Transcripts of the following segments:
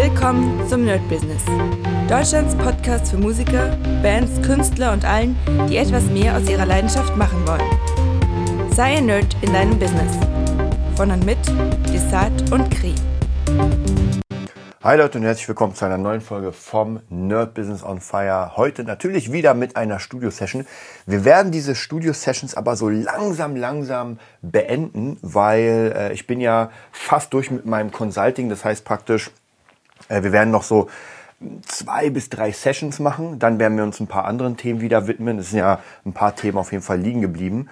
Willkommen zum Nerd Business. Deutschlands Podcast für Musiker, Bands, Künstler und allen, die etwas mehr aus ihrer Leidenschaft machen wollen. Sei ein Nerd in deinem Business. Von und mit Desart und Kri. Hi Leute und herzlich willkommen zu einer neuen Folge vom Nerd Business on Fire. Heute natürlich wieder mit einer Studio-Session. Wir werden diese Studio-Sessions aber so langsam, langsam beenden, weil äh, ich bin ja fast durch mit meinem Consulting. Das heißt praktisch, wir werden noch so zwei bis drei Sessions machen. Dann werden wir uns ein paar anderen Themen wieder widmen. Es sind ja ein paar Themen auf jeden Fall liegen geblieben.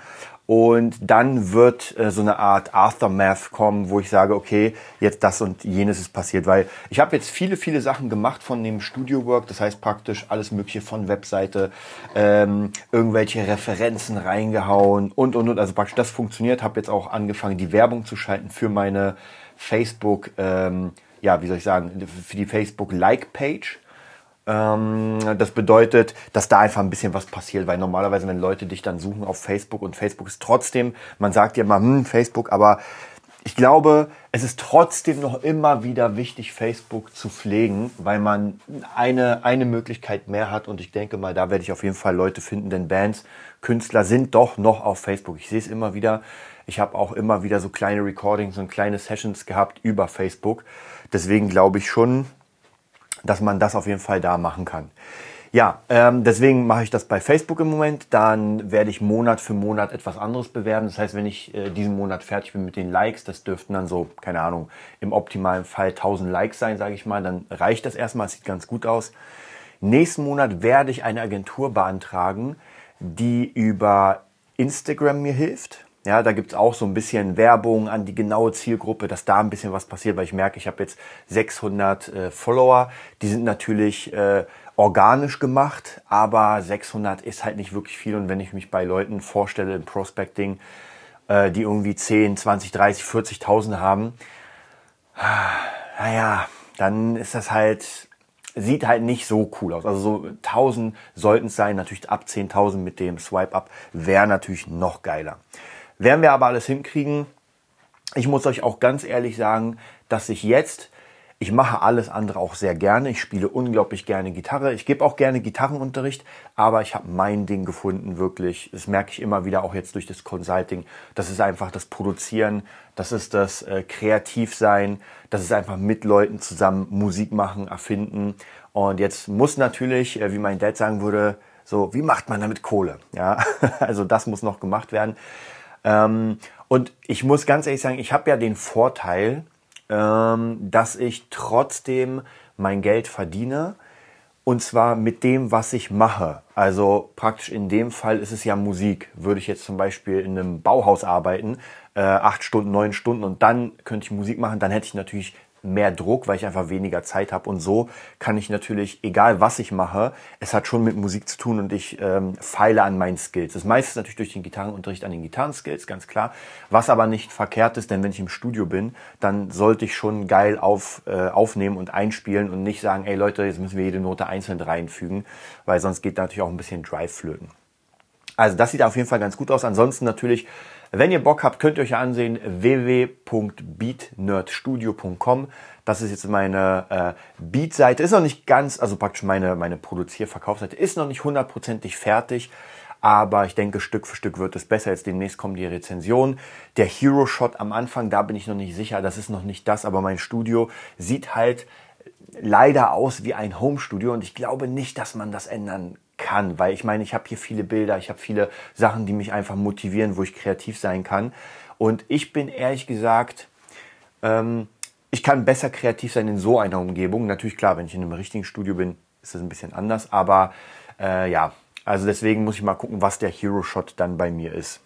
Und dann wird äh, so eine Art Aftermath kommen, wo ich sage, okay, jetzt das und jenes ist passiert. Weil ich habe jetzt viele, viele Sachen gemacht von dem Studio Work. Das heißt praktisch alles Mögliche von Webseite, ähm, irgendwelche Referenzen reingehauen und, und, und. Also praktisch das funktioniert. Habe jetzt auch angefangen, die Werbung zu schalten für meine Facebook, ähm, ja, wie soll ich sagen, für die Facebook Like-Page. Ähm, das bedeutet, dass da einfach ein bisschen was passiert, weil normalerweise, wenn Leute dich dann suchen auf Facebook und Facebook ist trotzdem, man sagt ja immer, hm, Facebook, aber ich glaube, es ist trotzdem noch immer wieder wichtig, Facebook zu pflegen, weil man eine, eine Möglichkeit mehr hat und ich denke mal, da werde ich auf jeden Fall Leute finden, denn Bands, Künstler sind doch noch auf Facebook. Ich sehe es immer wieder. Ich habe auch immer wieder so kleine Recordings und kleine Sessions gehabt über Facebook. Deswegen glaube ich schon, dass man das auf jeden Fall da machen kann. Ja, ähm, deswegen mache ich das bei Facebook im Moment. Dann werde ich Monat für Monat etwas anderes bewerben. Das heißt, wenn ich äh, diesen Monat fertig bin mit den Likes, das dürften dann so, keine Ahnung, im optimalen Fall 1000 Likes sein, sage ich mal. Dann reicht das erstmal, es sieht ganz gut aus. Nächsten Monat werde ich eine Agentur beantragen, die über Instagram mir hilft. Ja, da gibt's auch so ein bisschen Werbung an die genaue Zielgruppe, dass da ein bisschen was passiert, weil ich merke, ich habe jetzt 600 äh, Follower. Die sind natürlich äh, organisch gemacht, aber 600 ist halt nicht wirklich viel. Und wenn ich mich bei Leuten vorstelle im Prospecting, äh, die irgendwie 10, 20, 30, 40.000 haben, naja, dann ist das halt, sieht halt nicht so cool aus. Also so 1000 sollten es sein, natürlich ab 10.000 mit dem Swipe-Up wäre natürlich noch geiler. Werden wir aber alles hinkriegen. Ich muss euch auch ganz ehrlich sagen, dass ich jetzt, ich mache alles andere auch sehr gerne. Ich spiele unglaublich gerne Gitarre. Ich gebe auch gerne Gitarrenunterricht, aber ich habe mein Ding gefunden, wirklich. Das merke ich immer wieder, auch jetzt durch das Consulting. Das ist einfach das Produzieren, das ist das äh, Kreativsein, das ist einfach mit Leuten zusammen Musik machen, erfinden. Und jetzt muss natürlich, äh, wie mein Dad sagen würde, so, wie macht man damit Kohle? Ja, also das muss noch gemacht werden. Ähm, und ich muss ganz ehrlich sagen, ich habe ja den Vorteil, ähm, dass ich trotzdem mein Geld verdiene. Und zwar mit dem, was ich mache. Also praktisch in dem Fall ist es ja Musik. Würde ich jetzt zum Beispiel in einem Bauhaus arbeiten, äh, acht Stunden, neun Stunden und dann könnte ich Musik machen, dann hätte ich natürlich mehr Druck, weil ich einfach weniger Zeit habe. Und so kann ich natürlich, egal was ich mache, es hat schon mit Musik zu tun und ich ähm, feile an meinen Skills. Das meiste ist natürlich durch den Gitarrenunterricht an den Gitarrenskills, ganz klar. Was aber nicht verkehrt ist, denn wenn ich im Studio bin, dann sollte ich schon geil auf, äh, aufnehmen und einspielen und nicht sagen, ey Leute, jetzt müssen wir jede Note einzeln reinfügen, weil sonst geht natürlich auch ein bisschen Drive flöten. Also das sieht auf jeden Fall ganz gut aus. Ansonsten natürlich wenn ihr Bock habt, könnt ihr euch ansehen www.beatnerdstudio.com. Das ist jetzt meine äh, Beat-Seite. Ist noch nicht ganz, also praktisch meine, meine Produzier-Verkaufsseite ist noch nicht hundertprozentig fertig. Aber ich denke, Stück für Stück wird es besser. Jetzt demnächst kommen die Rezensionen. Der Hero Shot am Anfang, da bin ich noch nicht sicher. Das ist noch nicht das, aber mein Studio sieht halt leider aus wie ein Home-Studio und ich glaube nicht, dass man das ändern kann, weil ich meine, ich habe hier viele Bilder, ich habe viele Sachen, die mich einfach motivieren, wo ich kreativ sein kann. Und ich bin ehrlich gesagt, ähm, ich kann besser kreativ sein in so einer Umgebung. Natürlich klar, wenn ich in einem richtigen Studio bin, ist das ein bisschen anders. Aber äh, ja, also deswegen muss ich mal gucken, was der Hero Shot dann bei mir ist.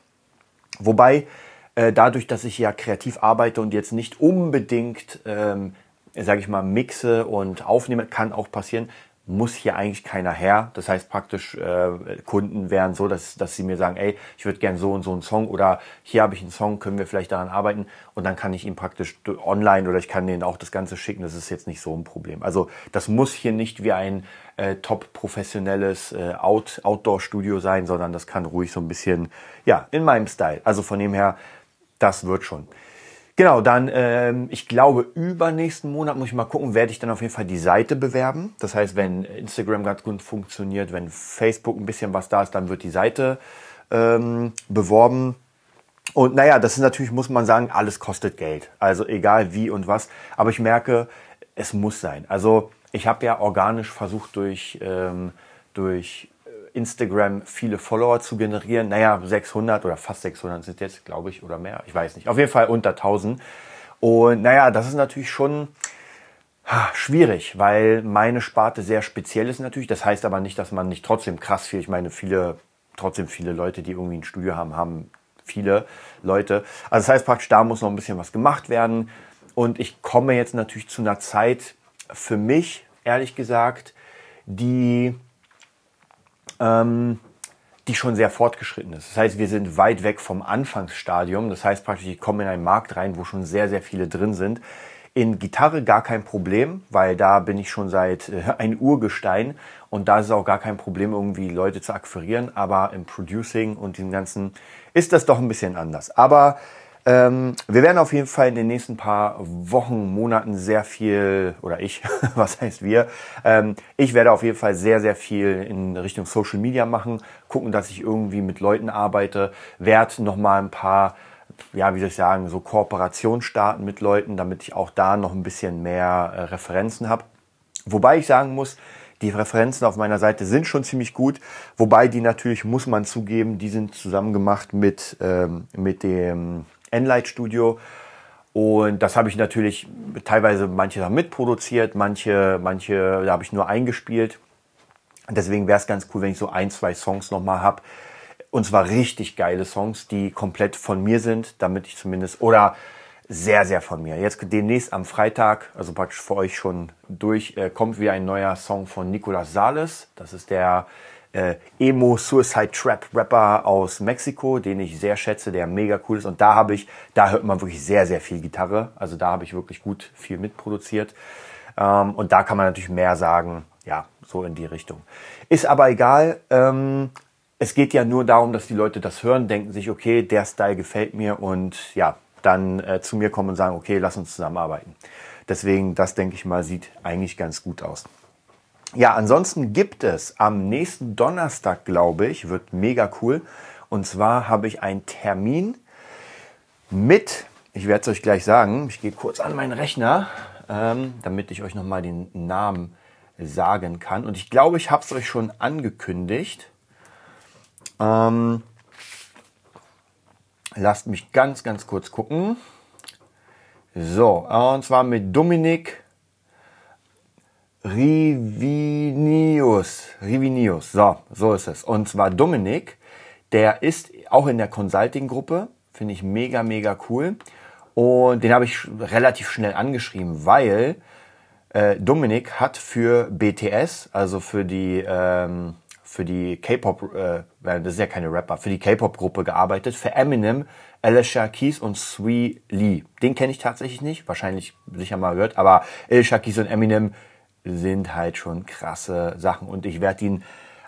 Wobei äh, dadurch, dass ich ja kreativ arbeite und jetzt nicht unbedingt ähm, sage ich mal, mixe und aufnehme, kann auch passieren, muss hier eigentlich keiner her. Das heißt praktisch, äh, Kunden wären so, dass, dass sie mir sagen, ey, ich würde gern so und so einen Song oder hier habe ich einen Song, können wir vielleicht daran arbeiten und dann kann ich ihn praktisch online oder ich kann denen auch das Ganze schicken. Das ist jetzt nicht so ein Problem. Also das muss hier nicht wie ein äh, top professionelles äh, Out Outdoor-Studio sein, sondern das kann ruhig so ein bisschen, ja, in meinem Style. Also von dem her, das wird schon. Genau, dann, ähm, ich glaube, übernächsten Monat muss ich mal gucken, werde ich dann auf jeden Fall die Seite bewerben. Das heißt, wenn Instagram ganz gut funktioniert, wenn Facebook ein bisschen was da ist, dann wird die Seite ähm, beworben. Und naja, das ist natürlich, muss man sagen, alles kostet Geld. Also egal wie und was. Aber ich merke, es muss sein. Also ich habe ja organisch versucht durch, ähm, durch Instagram viele Follower zu generieren. Naja, 600 oder fast 600 sind jetzt, glaube ich, oder mehr. Ich weiß nicht. Auf jeden Fall unter 1000. Und naja, das ist natürlich schon schwierig, weil meine Sparte sehr speziell ist natürlich. Das heißt aber nicht, dass man nicht trotzdem krass viel, ich meine, viele, trotzdem viele Leute, die irgendwie ein Studio haben, haben viele Leute. Also das heißt praktisch, da muss noch ein bisschen was gemacht werden. Und ich komme jetzt natürlich zu einer Zeit für mich, ehrlich gesagt, die ähm, die schon sehr fortgeschritten ist. Das heißt, wir sind weit weg vom Anfangsstadium. Das heißt praktisch, ich komme in einen Markt rein, wo schon sehr, sehr viele drin sind. In Gitarre gar kein Problem, weil da bin ich schon seit äh, ein Urgestein und da ist es auch gar kein Problem, irgendwie Leute zu akquirieren. Aber im Producing und dem Ganzen ist das doch ein bisschen anders. Aber ähm, wir werden auf jeden Fall in den nächsten paar Wochen, Monaten sehr viel, oder ich, was heißt wir, ähm, ich werde auf jeden Fall sehr, sehr viel in Richtung Social Media machen, gucken, dass ich irgendwie mit Leuten arbeite, werde nochmal ein paar, ja, wie soll ich sagen, so Kooperationen starten mit Leuten, damit ich auch da noch ein bisschen mehr äh, Referenzen habe. Wobei ich sagen muss, die Referenzen auf meiner Seite sind schon ziemlich gut, wobei die natürlich, muss man zugeben, die sind zusammen gemacht mit, ähm, mit dem Enlight Studio. Und das habe ich natürlich teilweise manche Sachen mitproduziert, manche, manche, da habe ich nur eingespielt. Deswegen wäre es ganz cool, wenn ich so ein, zwei Songs nochmal habe. Und zwar richtig geile Songs, die komplett von mir sind, damit ich zumindest, oder sehr, sehr von mir. Jetzt demnächst am Freitag, also praktisch für euch schon durch, äh, kommt wieder ein neuer Song von Nicolas Sales. Das ist der äh, Emo Suicide Trap Rapper aus Mexiko, den ich sehr schätze, der mega cool ist. Und da habe ich, da hört man wirklich sehr, sehr viel Gitarre. Also da habe ich wirklich gut viel mitproduziert. Ähm, und da kann man natürlich mehr sagen, ja, so in die Richtung. Ist aber egal. Ähm, es geht ja nur darum, dass die Leute das hören, denken sich, okay, der Style gefällt mir und ja, dann äh, zu mir kommen und sagen, okay, lass uns zusammenarbeiten. Deswegen, das denke ich mal, sieht eigentlich ganz gut aus. Ja, ansonsten gibt es am nächsten Donnerstag, glaube ich, wird mega cool. Und zwar habe ich einen Termin mit, ich werde es euch gleich sagen, ich gehe kurz an meinen Rechner, ähm, damit ich euch nochmal den Namen sagen kann. Und ich glaube, ich habe es euch schon angekündigt. Ähm, lasst mich ganz, ganz kurz gucken. So, und zwar mit Dominik Rivinius. Rivinius. So, so ist es. Und zwar Dominik, der ist auch in der Consulting-Gruppe. Finde ich mega, mega cool. Und den habe ich relativ schnell angeschrieben, weil äh, Dominik hat für BTS, also für die, ähm, für die K-Pop, äh, das ist ja keine Rapper, für die K-Pop-Gruppe gearbeitet, für Eminem, Alicia Keys und Sui Lee. Den kenne ich tatsächlich nicht, wahrscheinlich sicher mal gehört, aber Alicia Keys und Eminem sind halt schon krasse Sachen. Und ich werde ihn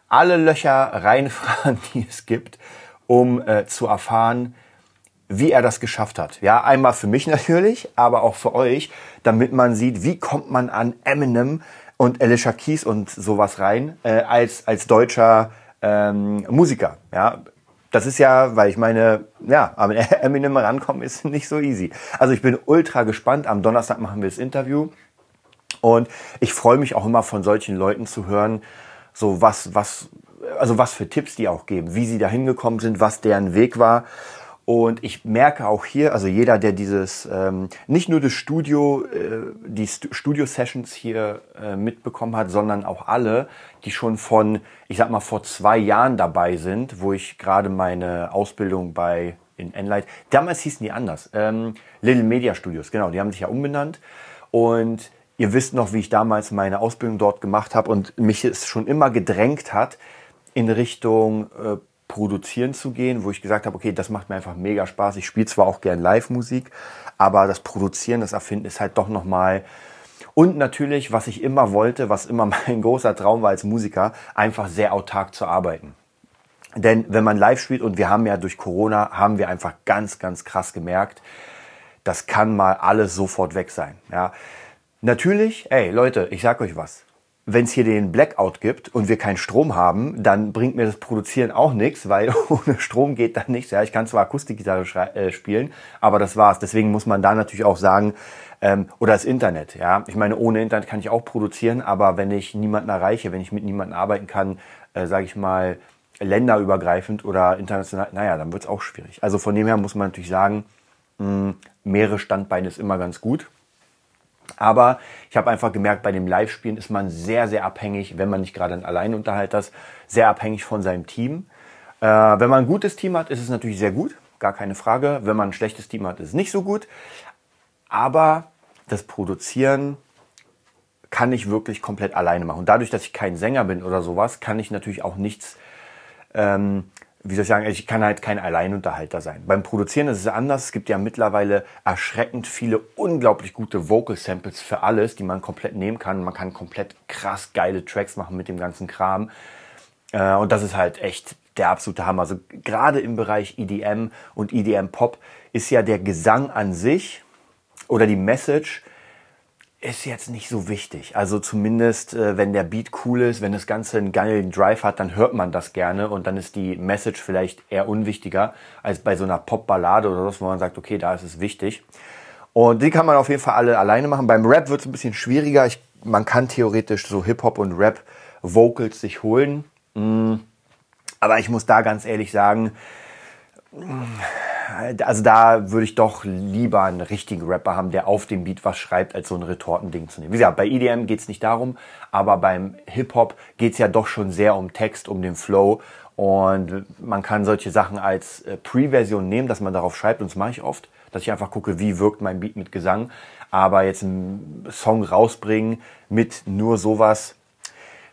alle Löcher reinfragen, die es gibt, um äh, zu erfahren, wie er das geschafft hat. Ja, einmal für mich natürlich, aber auch für euch, damit man sieht, wie kommt man an Eminem und Alicia Keys und sowas rein äh, als als deutscher ähm, Musiker. Ja, das ist ja, weil ich meine, ja, am Eminem rankommen ist nicht so easy. Also ich bin ultra gespannt. Am Donnerstag machen wir das Interview. Und ich freue mich auch immer von solchen Leuten zu hören, so was, was, also was für Tipps die auch geben, wie sie da hingekommen sind, was deren Weg war. Und ich merke auch hier, also jeder, der dieses, ähm, nicht nur das Studio, äh, die St Studio-Sessions hier äh, mitbekommen hat, sondern auch alle, die schon von, ich sag mal, vor zwei Jahren dabei sind, wo ich gerade meine Ausbildung bei in Enlight, damals hießen die anders, ähm, Little Media Studios, genau, die haben sich ja umbenannt. Und Ihr wisst noch, wie ich damals meine Ausbildung dort gemacht habe und mich es schon immer gedrängt hat, in Richtung äh, Produzieren zu gehen, wo ich gesagt habe, okay, das macht mir einfach mega Spaß. Ich spiele zwar auch gern Live-Musik, aber das Produzieren, das Erfinden ist halt doch nochmal. Und natürlich, was ich immer wollte, was immer mein großer Traum war als Musiker, einfach sehr autark zu arbeiten. Denn wenn man live spielt und wir haben ja durch Corona, haben wir einfach ganz, ganz krass gemerkt, das kann mal alles sofort weg sein. Ja. Natürlich, ey Leute, ich sag euch was. Wenn es hier den Blackout gibt und wir keinen Strom haben, dann bringt mir das Produzieren auch nichts, weil ohne Strom geht da nichts. Ja, ich kann zwar Akustikgitarre äh, spielen, aber das war's. Deswegen muss man da natürlich auch sagen, ähm, oder das Internet. Ja, ich meine, ohne Internet kann ich auch produzieren, aber wenn ich niemanden erreiche, wenn ich mit niemandem arbeiten kann, äh, sage ich mal länderübergreifend oder international, naja, dann wird's auch schwierig. Also von dem her muss man natürlich sagen, mh, mehrere Standbeine ist immer ganz gut. Aber ich habe einfach gemerkt, bei dem Live-Spielen ist man sehr, sehr abhängig, wenn man nicht gerade ein Alleinunterhalter ist, sehr abhängig von seinem Team. Äh, wenn man ein gutes Team hat, ist es natürlich sehr gut, gar keine Frage. Wenn man ein schlechtes Team hat, ist es nicht so gut. Aber das Produzieren kann ich wirklich komplett alleine machen. Und dadurch, dass ich kein Sänger bin oder sowas, kann ich natürlich auch nichts ähm, wie soll ich sagen, ich kann halt kein Alleinunterhalter sein. Beim Produzieren ist es anders. Es gibt ja mittlerweile erschreckend viele unglaublich gute Vocal Samples für alles, die man komplett nehmen kann. Man kann komplett krass geile Tracks machen mit dem ganzen Kram. Äh, und das ist halt echt der absolute Hammer. Also gerade im Bereich EDM und EDM Pop ist ja der Gesang an sich oder die Message ist jetzt nicht so wichtig. Also zumindest, äh, wenn der Beat cool ist, wenn das Ganze einen geilen Drive hat, dann hört man das gerne und dann ist die Message vielleicht eher unwichtiger als bei so einer Pop-Ballade oder so, wo man sagt, okay, da ist es wichtig. Und die kann man auf jeden Fall alle alleine machen. Beim Rap wird es ein bisschen schwieriger. Ich, man kann theoretisch so Hip-Hop und Rap-Vocals sich holen. Mm. Aber ich muss da ganz ehrlich sagen, also da würde ich doch lieber einen richtigen Rapper haben, der auf dem Beat was schreibt, als so ein Retortending zu nehmen. Wie gesagt, bei EDM geht's nicht darum, aber beim Hip-Hop geht's ja doch schon sehr um Text, um den Flow. Und man kann solche Sachen als äh, Pre-Version nehmen, dass man darauf schreibt, und das mache ich oft, dass ich einfach gucke, wie wirkt mein Beat mit Gesang. Aber jetzt einen Song rausbringen mit nur sowas,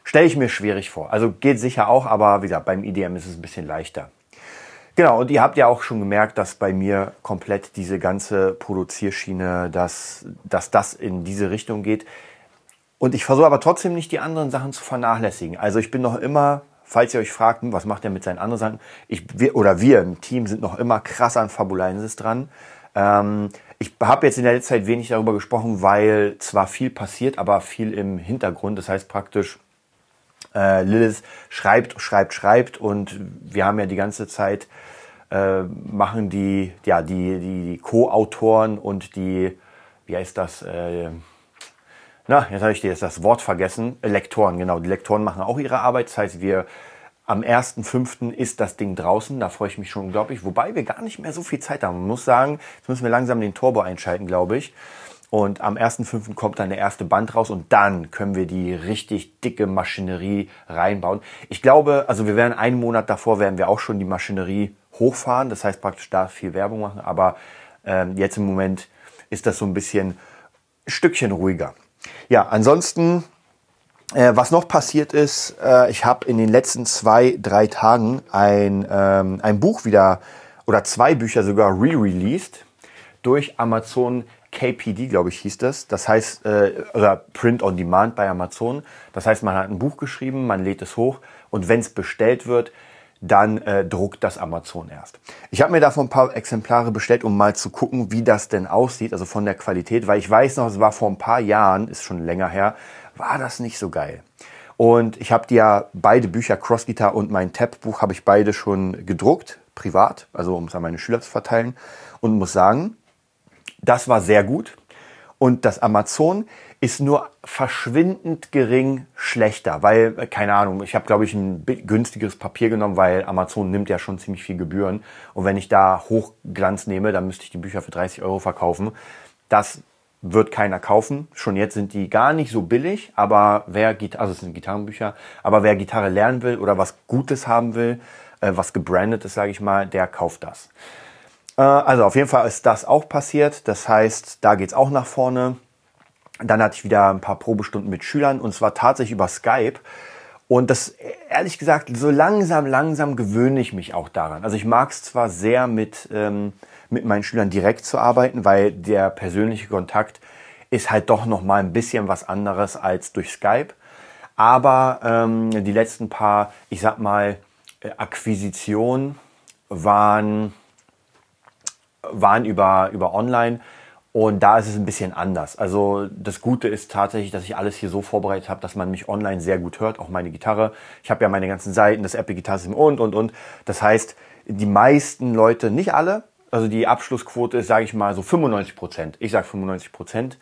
stelle ich mir schwierig vor. Also geht sicher auch, aber wie gesagt, beim EDM ist es ein bisschen leichter. Genau, und ihr habt ja auch schon gemerkt, dass bei mir komplett diese ganze Produzierschiene, dass, dass das in diese Richtung geht. Und ich versuche aber trotzdem nicht die anderen Sachen zu vernachlässigen. Also ich bin noch immer, falls ihr euch fragt, hm, was macht er mit seinen anderen Sachen, ich, wir, oder wir im Team sind noch immer krass an Fabulensis dran. Ähm, ich habe jetzt in der letzten Zeit wenig darüber gesprochen, weil zwar viel passiert, aber viel im Hintergrund. Das heißt praktisch, äh, Lilith schreibt, schreibt, schreibt und wir haben ja die ganze Zeit äh, machen die, ja, die, die, die Co-Autoren und die, wie heißt das, äh, na, jetzt habe ich dir jetzt das Wort vergessen, Lektoren, genau, die Lektoren machen auch ihre Arbeit, das heißt, wir am 1.5. ist das Ding draußen, da freue ich mich schon unglaublich, wobei wir gar nicht mehr so viel Zeit haben. Man muss sagen, jetzt müssen wir langsam den Turbo einschalten, glaube ich. Und am 1.5. kommt dann der erste Band raus und dann können wir die richtig dicke Maschinerie reinbauen. Ich glaube, also wir werden einen Monat davor werden wir auch schon die Maschinerie hochfahren, das heißt praktisch da viel Werbung machen, aber ähm, jetzt im Moment ist das so ein bisschen ein Stückchen ruhiger. Ja, ansonsten, äh, was noch passiert ist, äh, ich habe in den letzten zwei, drei Tagen ein, ähm, ein Buch wieder oder zwei Bücher sogar re-released durch Amazon KPD, glaube ich, hieß das. Das heißt, äh, oder Print on Demand bei Amazon. Das heißt, man hat ein Buch geschrieben, man lädt es hoch und wenn es bestellt wird, dann äh, druckt das Amazon erst. Ich habe mir davon ein paar Exemplare bestellt, um mal zu gucken, wie das denn aussieht, also von der Qualität, weil ich weiß noch, es war vor ein paar Jahren, ist schon länger her, war das nicht so geil. Und ich habe die ja beide Bücher, Cross Guitar und mein Tab-Buch, habe ich beide schon gedruckt, privat, also um es an meine Schüler zu verteilen und muss sagen, das war sehr gut. Und das Amazon ist nur verschwindend gering schlechter, weil, äh, keine Ahnung, ich habe, glaube ich, ein günstigeres Papier genommen, weil Amazon nimmt ja schon ziemlich viel Gebühren. Und wenn ich da Hochglanz nehme, dann müsste ich die Bücher für 30 Euro verkaufen. Das wird keiner kaufen. Schon jetzt sind die gar nicht so billig, aber wer, also es sind Gitarrenbücher, aber wer Gitarre lernen will oder was Gutes haben will, äh, was gebrandet ist, sage ich mal, der kauft das. Äh, also auf jeden Fall ist das auch passiert. Das heißt, da geht's auch nach vorne. Dann hatte ich wieder ein paar Probestunden mit Schülern und zwar tatsächlich über Skype. Und das, ehrlich gesagt, so langsam, langsam gewöhne ich mich auch daran. Also ich mag es zwar sehr mit, ähm, mit meinen Schülern direkt zu arbeiten, weil der persönliche Kontakt ist halt doch noch mal ein bisschen was anderes als durch Skype. Aber ähm, die letzten paar, ich sag mal, äh, Akquisitionen waren waren über, über online. Und da ist es ein bisschen anders. Also das Gute ist tatsächlich, dass ich alles hier so vorbereitet habe, dass man mich online sehr gut hört, auch meine Gitarre. Ich habe ja meine ganzen Seiten, das Apple Guitar und, und, und. Das heißt, die meisten Leute, nicht alle, also die Abschlussquote ist, sage ich mal, so 95 Prozent. Ich sage 95 Prozent.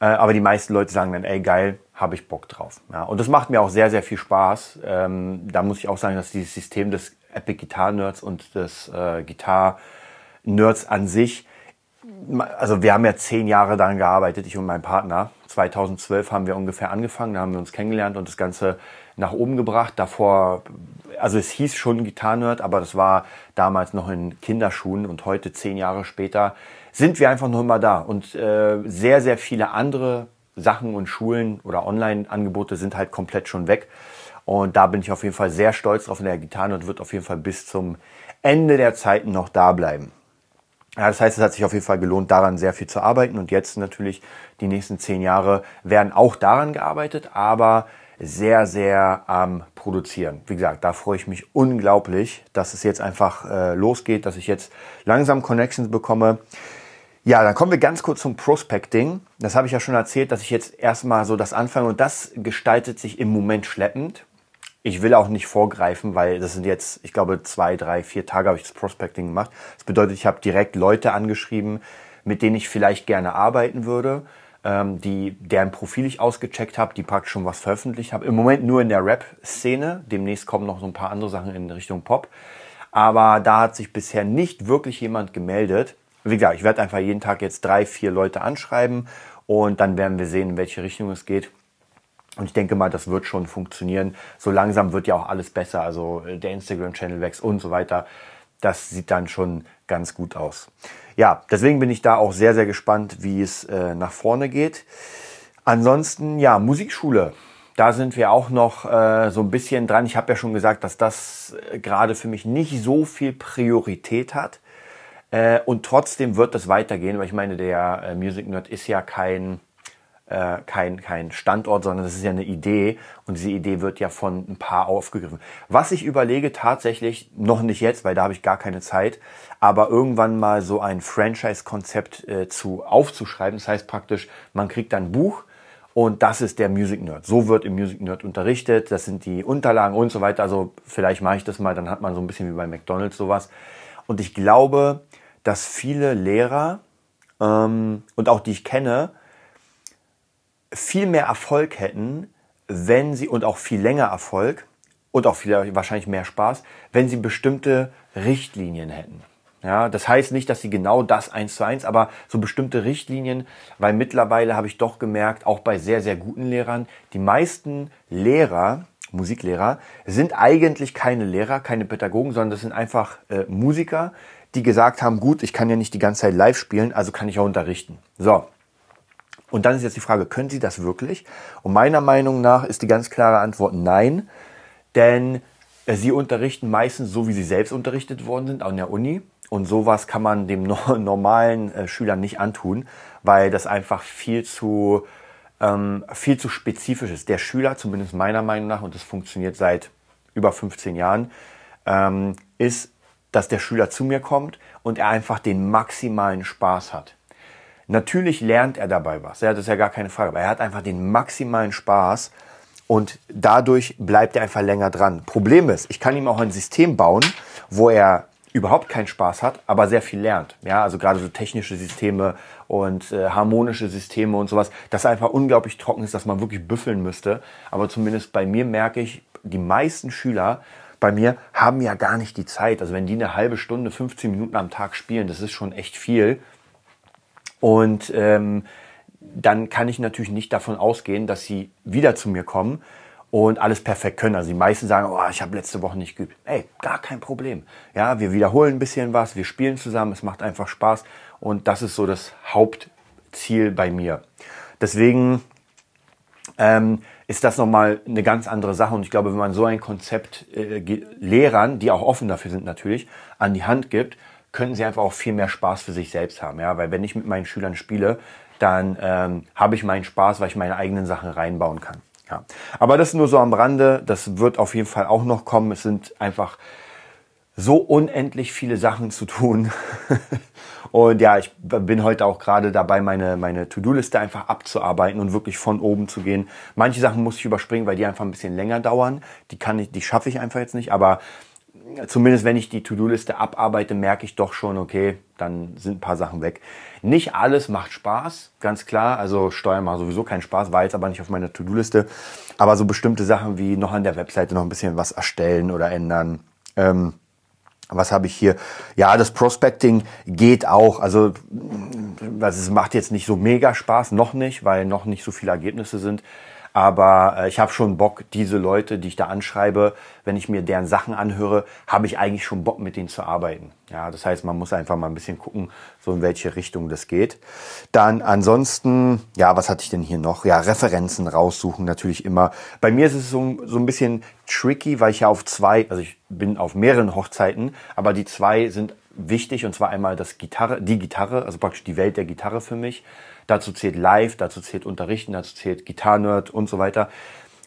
Äh, aber die meisten Leute sagen dann, ey, geil, habe ich Bock drauf. Ja, und das macht mir auch sehr, sehr viel Spaß. Ähm, da muss ich auch sagen, dass dieses System des Epic Guitar Nerds und des äh, Guitar Nerds an sich, also wir haben ja zehn Jahre daran gearbeitet, ich und mein Partner. 2012 haben wir ungefähr angefangen, da haben wir uns kennengelernt und das Ganze nach oben gebracht. Davor, also es hieß schon Guitar Nerd, aber das war damals noch in Kinderschuhen und heute, zehn Jahre später, sind wir einfach noch immer da. Und äh, sehr, sehr viele andere Sachen und Schulen oder Online-Angebote sind halt komplett schon weg. Und da bin ich auf jeden Fall sehr stolz drauf. Und der Gitarre und wird auf jeden Fall bis zum Ende der Zeiten noch da bleiben. Ja, das heißt, es hat sich auf jeden Fall gelohnt, daran sehr viel zu arbeiten. Und jetzt natürlich die nächsten zehn Jahre werden auch daran gearbeitet, aber sehr, sehr am Produzieren. Wie gesagt, da freue ich mich unglaublich, dass es jetzt einfach äh, losgeht, dass ich jetzt langsam Connections bekomme. Ja, dann kommen wir ganz kurz zum Prospecting. Das habe ich ja schon erzählt, dass ich jetzt erstmal so das anfange und das gestaltet sich im Moment schleppend. Ich will auch nicht vorgreifen, weil das sind jetzt, ich glaube, zwei, drei, vier Tage habe ich das Prospecting gemacht. Das bedeutet, ich habe direkt Leute angeschrieben, mit denen ich vielleicht gerne arbeiten würde, ähm, die, deren Profil ich ausgecheckt habe, die praktisch schon was veröffentlicht habe. Im Moment nur in der Rap-Szene. Demnächst kommen noch so ein paar andere Sachen in Richtung Pop. Aber da hat sich bisher nicht wirklich jemand gemeldet. Wie gesagt, ich werde einfach jeden Tag jetzt drei, vier Leute anschreiben und dann werden wir sehen, in welche Richtung es geht. Und ich denke mal, das wird schon funktionieren. So langsam wird ja auch alles besser. Also äh, der Instagram-Channel wächst und so weiter. Das sieht dann schon ganz gut aus. Ja, deswegen bin ich da auch sehr, sehr gespannt, wie es äh, nach vorne geht. Ansonsten, ja, Musikschule. Da sind wir auch noch äh, so ein bisschen dran. Ich habe ja schon gesagt, dass das äh, gerade für mich nicht so viel Priorität hat. Äh, und trotzdem wird das weitergehen, weil ich meine, der äh, Music Nerd ist ja kein, äh, kein, kein Standort, sondern das ist ja eine Idee und diese Idee wird ja von ein paar aufgegriffen. Was ich überlege tatsächlich, noch nicht jetzt, weil da habe ich gar keine Zeit, aber irgendwann mal so ein Franchise-Konzept äh, zu aufzuschreiben. Das heißt praktisch, man kriegt dann ein Buch und das ist der Music Nerd. So wird im Music Nerd unterrichtet. Das sind die Unterlagen und so weiter. Also vielleicht mache ich das mal, dann hat man so ein bisschen wie bei McDonald's sowas. Und ich glaube, dass viele Lehrer ähm, und auch die ich kenne, viel mehr Erfolg hätten, wenn sie und auch viel länger Erfolg und auch viel, wahrscheinlich mehr Spaß, wenn sie bestimmte Richtlinien hätten. Ja, das heißt nicht, dass sie genau das eins zu eins, aber so bestimmte Richtlinien, weil mittlerweile habe ich doch gemerkt, auch bei sehr, sehr guten Lehrern, die meisten Lehrer, Musiklehrer, sind eigentlich keine Lehrer, keine Pädagogen, sondern das sind einfach äh, Musiker, die gesagt haben, gut, ich kann ja nicht die ganze Zeit live spielen, also kann ich auch unterrichten. So. Und dann ist jetzt die Frage, können Sie das wirklich? Und meiner Meinung nach ist die ganz klare Antwort nein, denn äh, Sie unterrichten meistens so, wie Sie selbst unterrichtet worden sind an der Uni. Und sowas kann man dem normalen äh, Schüler nicht antun, weil das einfach viel zu, ähm, viel zu spezifisch ist. Der Schüler, zumindest meiner Meinung nach, und das funktioniert seit über 15 Jahren, ähm, ist, dass der Schüler zu mir kommt und er einfach den maximalen Spaß hat. Natürlich lernt er dabei was, ja, das ist ja gar keine Frage, aber er hat einfach den maximalen Spaß und dadurch bleibt er einfach länger dran. Problem ist, ich kann ihm auch ein System bauen, wo er überhaupt keinen Spaß hat, aber sehr viel lernt. Ja, also gerade so technische Systeme und äh, harmonische Systeme und sowas, das einfach unglaublich trocken ist, dass man wirklich büffeln müsste. Aber zumindest bei mir merke ich, die meisten Schüler bei mir haben ja gar nicht die Zeit. Also wenn die eine halbe Stunde, 15 Minuten am Tag spielen, das ist schon echt viel. Und ähm, dann kann ich natürlich nicht davon ausgehen, dass sie wieder zu mir kommen und alles perfekt können. Also die meisten sagen, oh, ich habe letzte Woche nicht geübt. Ey, gar kein Problem. Ja, wir wiederholen ein bisschen was, wir spielen zusammen, es macht einfach Spaß und das ist so das Hauptziel bei mir. Deswegen ähm, ist das nochmal eine ganz andere Sache und ich glaube, wenn man so ein Konzept äh, Lehrern, die auch offen dafür sind natürlich, an die Hand gibt, könnten sie einfach auch viel mehr Spaß für sich selbst haben. Ja, weil wenn ich mit meinen Schülern spiele, dann ähm, habe ich meinen Spaß, weil ich meine eigenen Sachen reinbauen kann. Ja. Aber das nur so am Rande. Das wird auf jeden Fall auch noch kommen. Es sind einfach so unendlich viele Sachen zu tun. und ja, ich bin heute auch gerade dabei, meine, meine To-Do-Liste einfach abzuarbeiten und wirklich von oben zu gehen. Manche Sachen muss ich überspringen, weil die einfach ein bisschen länger dauern. Die kann ich, die schaffe ich einfach jetzt nicht. Aber zumindest wenn ich die To-Do-Liste abarbeite, merke ich doch schon, okay, dann sind ein paar Sachen weg. Nicht alles macht Spaß, ganz klar. Also Steuern macht sowieso keinen Spaß, war jetzt aber nicht auf meiner To-Do-Liste. Aber so bestimmte Sachen wie noch an der Webseite noch ein bisschen was erstellen oder ändern. Ähm, was habe ich hier? Ja, das Prospecting geht auch. Also es macht jetzt nicht so mega Spaß, noch nicht, weil noch nicht so viele Ergebnisse sind. Aber äh, ich habe schon Bock, diese Leute, die ich da anschreibe, wenn ich mir deren Sachen anhöre, habe ich eigentlich schon Bock, mit denen zu arbeiten. Ja, das heißt, man muss einfach mal ein bisschen gucken, so in welche Richtung das geht. Dann ansonsten, ja, was hatte ich denn hier noch? Ja, Referenzen raussuchen natürlich immer. Bei mir ist es so, so ein bisschen tricky, weil ich ja auf zwei, also ich bin auf mehreren Hochzeiten, aber die zwei sind wichtig und zwar einmal das Gitarre, die Gitarre, also praktisch die Welt der Gitarre für mich Dazu zählt Live, dazu zählt Unterrichten, dazu zählt Gitarrenerd und so weiter.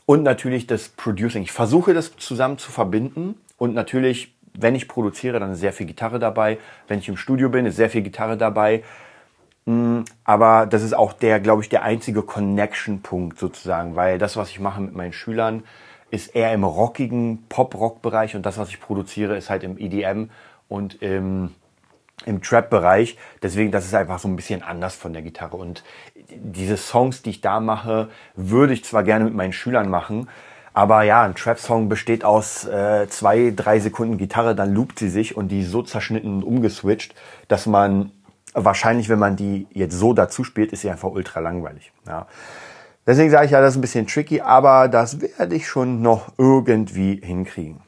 Und natürlich das Producing. Ich versuche das zusammen zu verbinden und natürlich, wenn ich produziere, dann ist sehr viel Gitarre dabei. Wenn ich im Studio bin, ist sehr viel Gitarre dabei. Mm, aber das ist auch der, glaube ich, der einzige Connection-Punkt sozusagen, weil das, was ich mache mit meinen Schülern, ist eher im rockigen Pop-Rock-Bereich und das, was ich produziere, ist halt im EDM und im im Trap-Bereich. Deswegen, das ist einfach so ein bisschen anders von der Gitarre. Und diese Songs, die ich da mache, würde ich zwar gerne mit meinen Schülern machen, aber ja, ein Trap-Song besteht aus äh, zwei, drei Sekunden Gitarre, dann loopt sie sich und die so zerschnitten und umgeswitcht, dass man wahrscheinlich, wenn man die jetzt so dazu spielt, ist sie einfach ultra langweilig. Ja. Deswegen sage ich ja, das ist ein bisschen tricky, aber das werde ich schon noch irgendwie hinkriegen.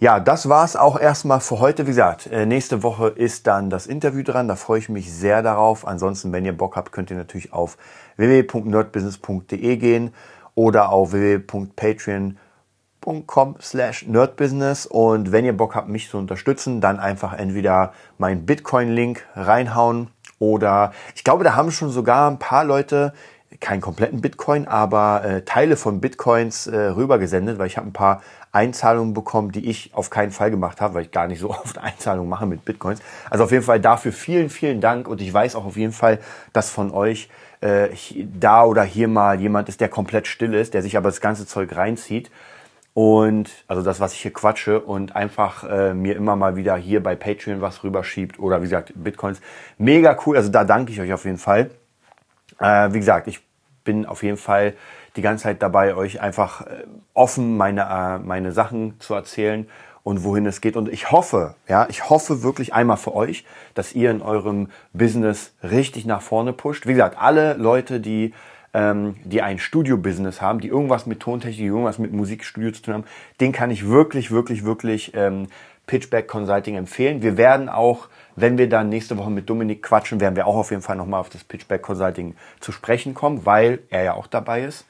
Ja, das war's auch erstmal für heute. Wie gesagt, äh, nächste Woche ist dann das Interview dran. Da freue ich mich sehr darauf. Ansonsten, wenn ihr Bock habt, könnt ihr natürlich auf www.nerdbusiness.de gehen oder auf www.patreon.com slash nerdbusiness. Und wenn ihr Bock habt, mich zu unterstützen, dann einfach entweder meinen Bitcoin-Link reinhauen oder ich glaube, da haben schon sogar ein paar Leute keinen kompletten Bitcoin, aber äh, Teile von Bitcoins äh, rübergesendet, weil ich habe ein paar Einzahlungen bekommen, die ich auf keinen Fall gemacht habe, weil ich gar nicht so oft Einzahlungen mache mit Bitcoins. Also auf jeden Fall dafür vielen, vielen Dank und ich weiß auch auf jeden Fall, dass von euch äh, da oder hier mal jemand ist, der komplett still ist, der sich aber das ganze Zeug reinzieht und also das, was ich hier quatsche und einfach äh, mir immer mal wieder hier bei Patreon was rüberschiebt oder wie gesagt Bitcoins. Mega cool, also da danke ich euch auf jeden Fall. Äh, wie gesagt, ich bin auf jeden Fall die ganze Zeit dabei, euch einfach äh, offen meine, äh, meine Sachen zu erzählen und wohin es geht. Und ich hoffe, ja, ich hoffe wirklich einmal für euch, dass ihr in eurem Business richtig nach vorne pusht. Wie gesagt, alle Leute, die ähm, die ein Studio-Business haben, die irgendwas mit Tontechnik, irgendwas mit Musikstudio zu tun haben, den kann ich wirklich, wirklich, wirklich ähm, Pitchback Consulting empfehlen. Wir werden auch, wenn wir dann nächste Woche mit Dominik quatschen, werden wir auch auf jeden Fall nochmal auf das Pitchback Consulting zu sprechen kommen, weil er ja auch dabei ist.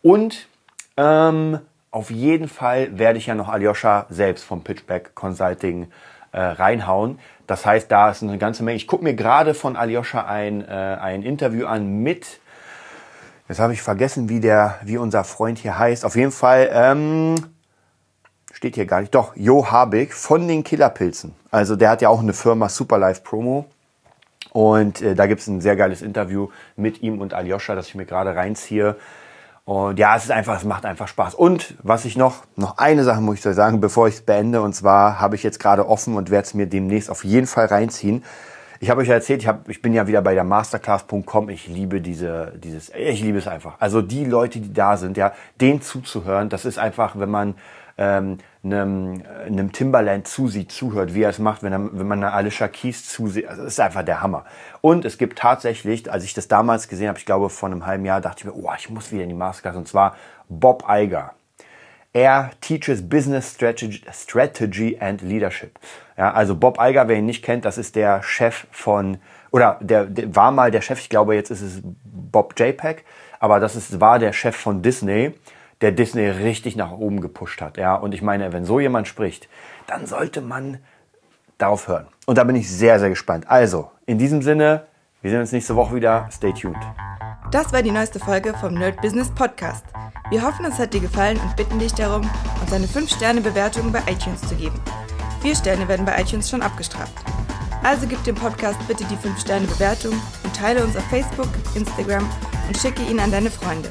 Und ähm, auf jeden Fall werde ich ja noch Aljoscha selbst vom Pitchback Consulting äh, reinhauen. Das heißt, da ist eine ganze Menge. Ich gucke mir gerade von Aljoscha ein, äh, ein Interview an mit, jetzt habe ich vergessen, wie, der, wie unser Freund hier heißt. Auf jeden Fall, ähm, steht hier gar nicht, doch, Jo Habig von den Killerpilzen. Also der hat ja auch eine Firma Superlife Promo. Und äh, da gibt es ein sehr geiles Interview mit ihm und Aljoscha, das ich mir gerade reinziehe. Und ja, es ist einfach, es macht einfach Spaß. Und was ich noch, noch eine Sache muss ich sagen, bevor ich es beende, und zwar habe ich jetzt gerade offen und werde es mir demnächst auf jeden Fall reinziehen. Ich habe euch ja erzählt, ich, hab, ich bin ja wieder bei der Masterclass.com. Ich liebe diese, dieses, ich liebe es einfach. Also die Leute, die da sind, ja, denen zuzuhören, das ist einfach, wenn man ähm, einem, einem Timberland zusieht, zuhört, wie er es macht, wenn, er, wenn man Alicia Keys zusieht. Also das ist einfach der Hammer. Und es gibt tatsächlich, als ich das damals gesehen habe, ich glaube vor einem halben Jahr, dachte ich mir, oh, ich muss wieder in die Masterclass. Und zwar Bob Iger. Er teaches Business Strategy, Strategy and Leadership. Ja, also Bob Iger, wer ihn nicht kennt, das ist der Chef von, oder der, der war mal der Chef, ich glaube jetzt ist es Bob JPEG, aber das ist, war der Chef von Disney der Disney richtig nach oben gepusht hat. Ja, und ich meine, wenn so jemand spricht, dann sollte man darauf hören. Und da bin ich sehr, sehr gespannt. Also, in diesem Sinne, wir sehen uns nächste Woche wieder. Stay tuned. Das war die neueste Folge vom Nerd Business Podcast. Wir hoffen, es hat dir gefallen und bitten dich darum, uns eine 5-Sterne-Bewertung bei iTunes zu geben. Vier Sterne werden bei iTunes schon abgestraft. Also gib dem Podcast bitte die 5-Sterne-Bewertung und teile uns auf Facebook, Instagram und schicke ihn an deine Freunde.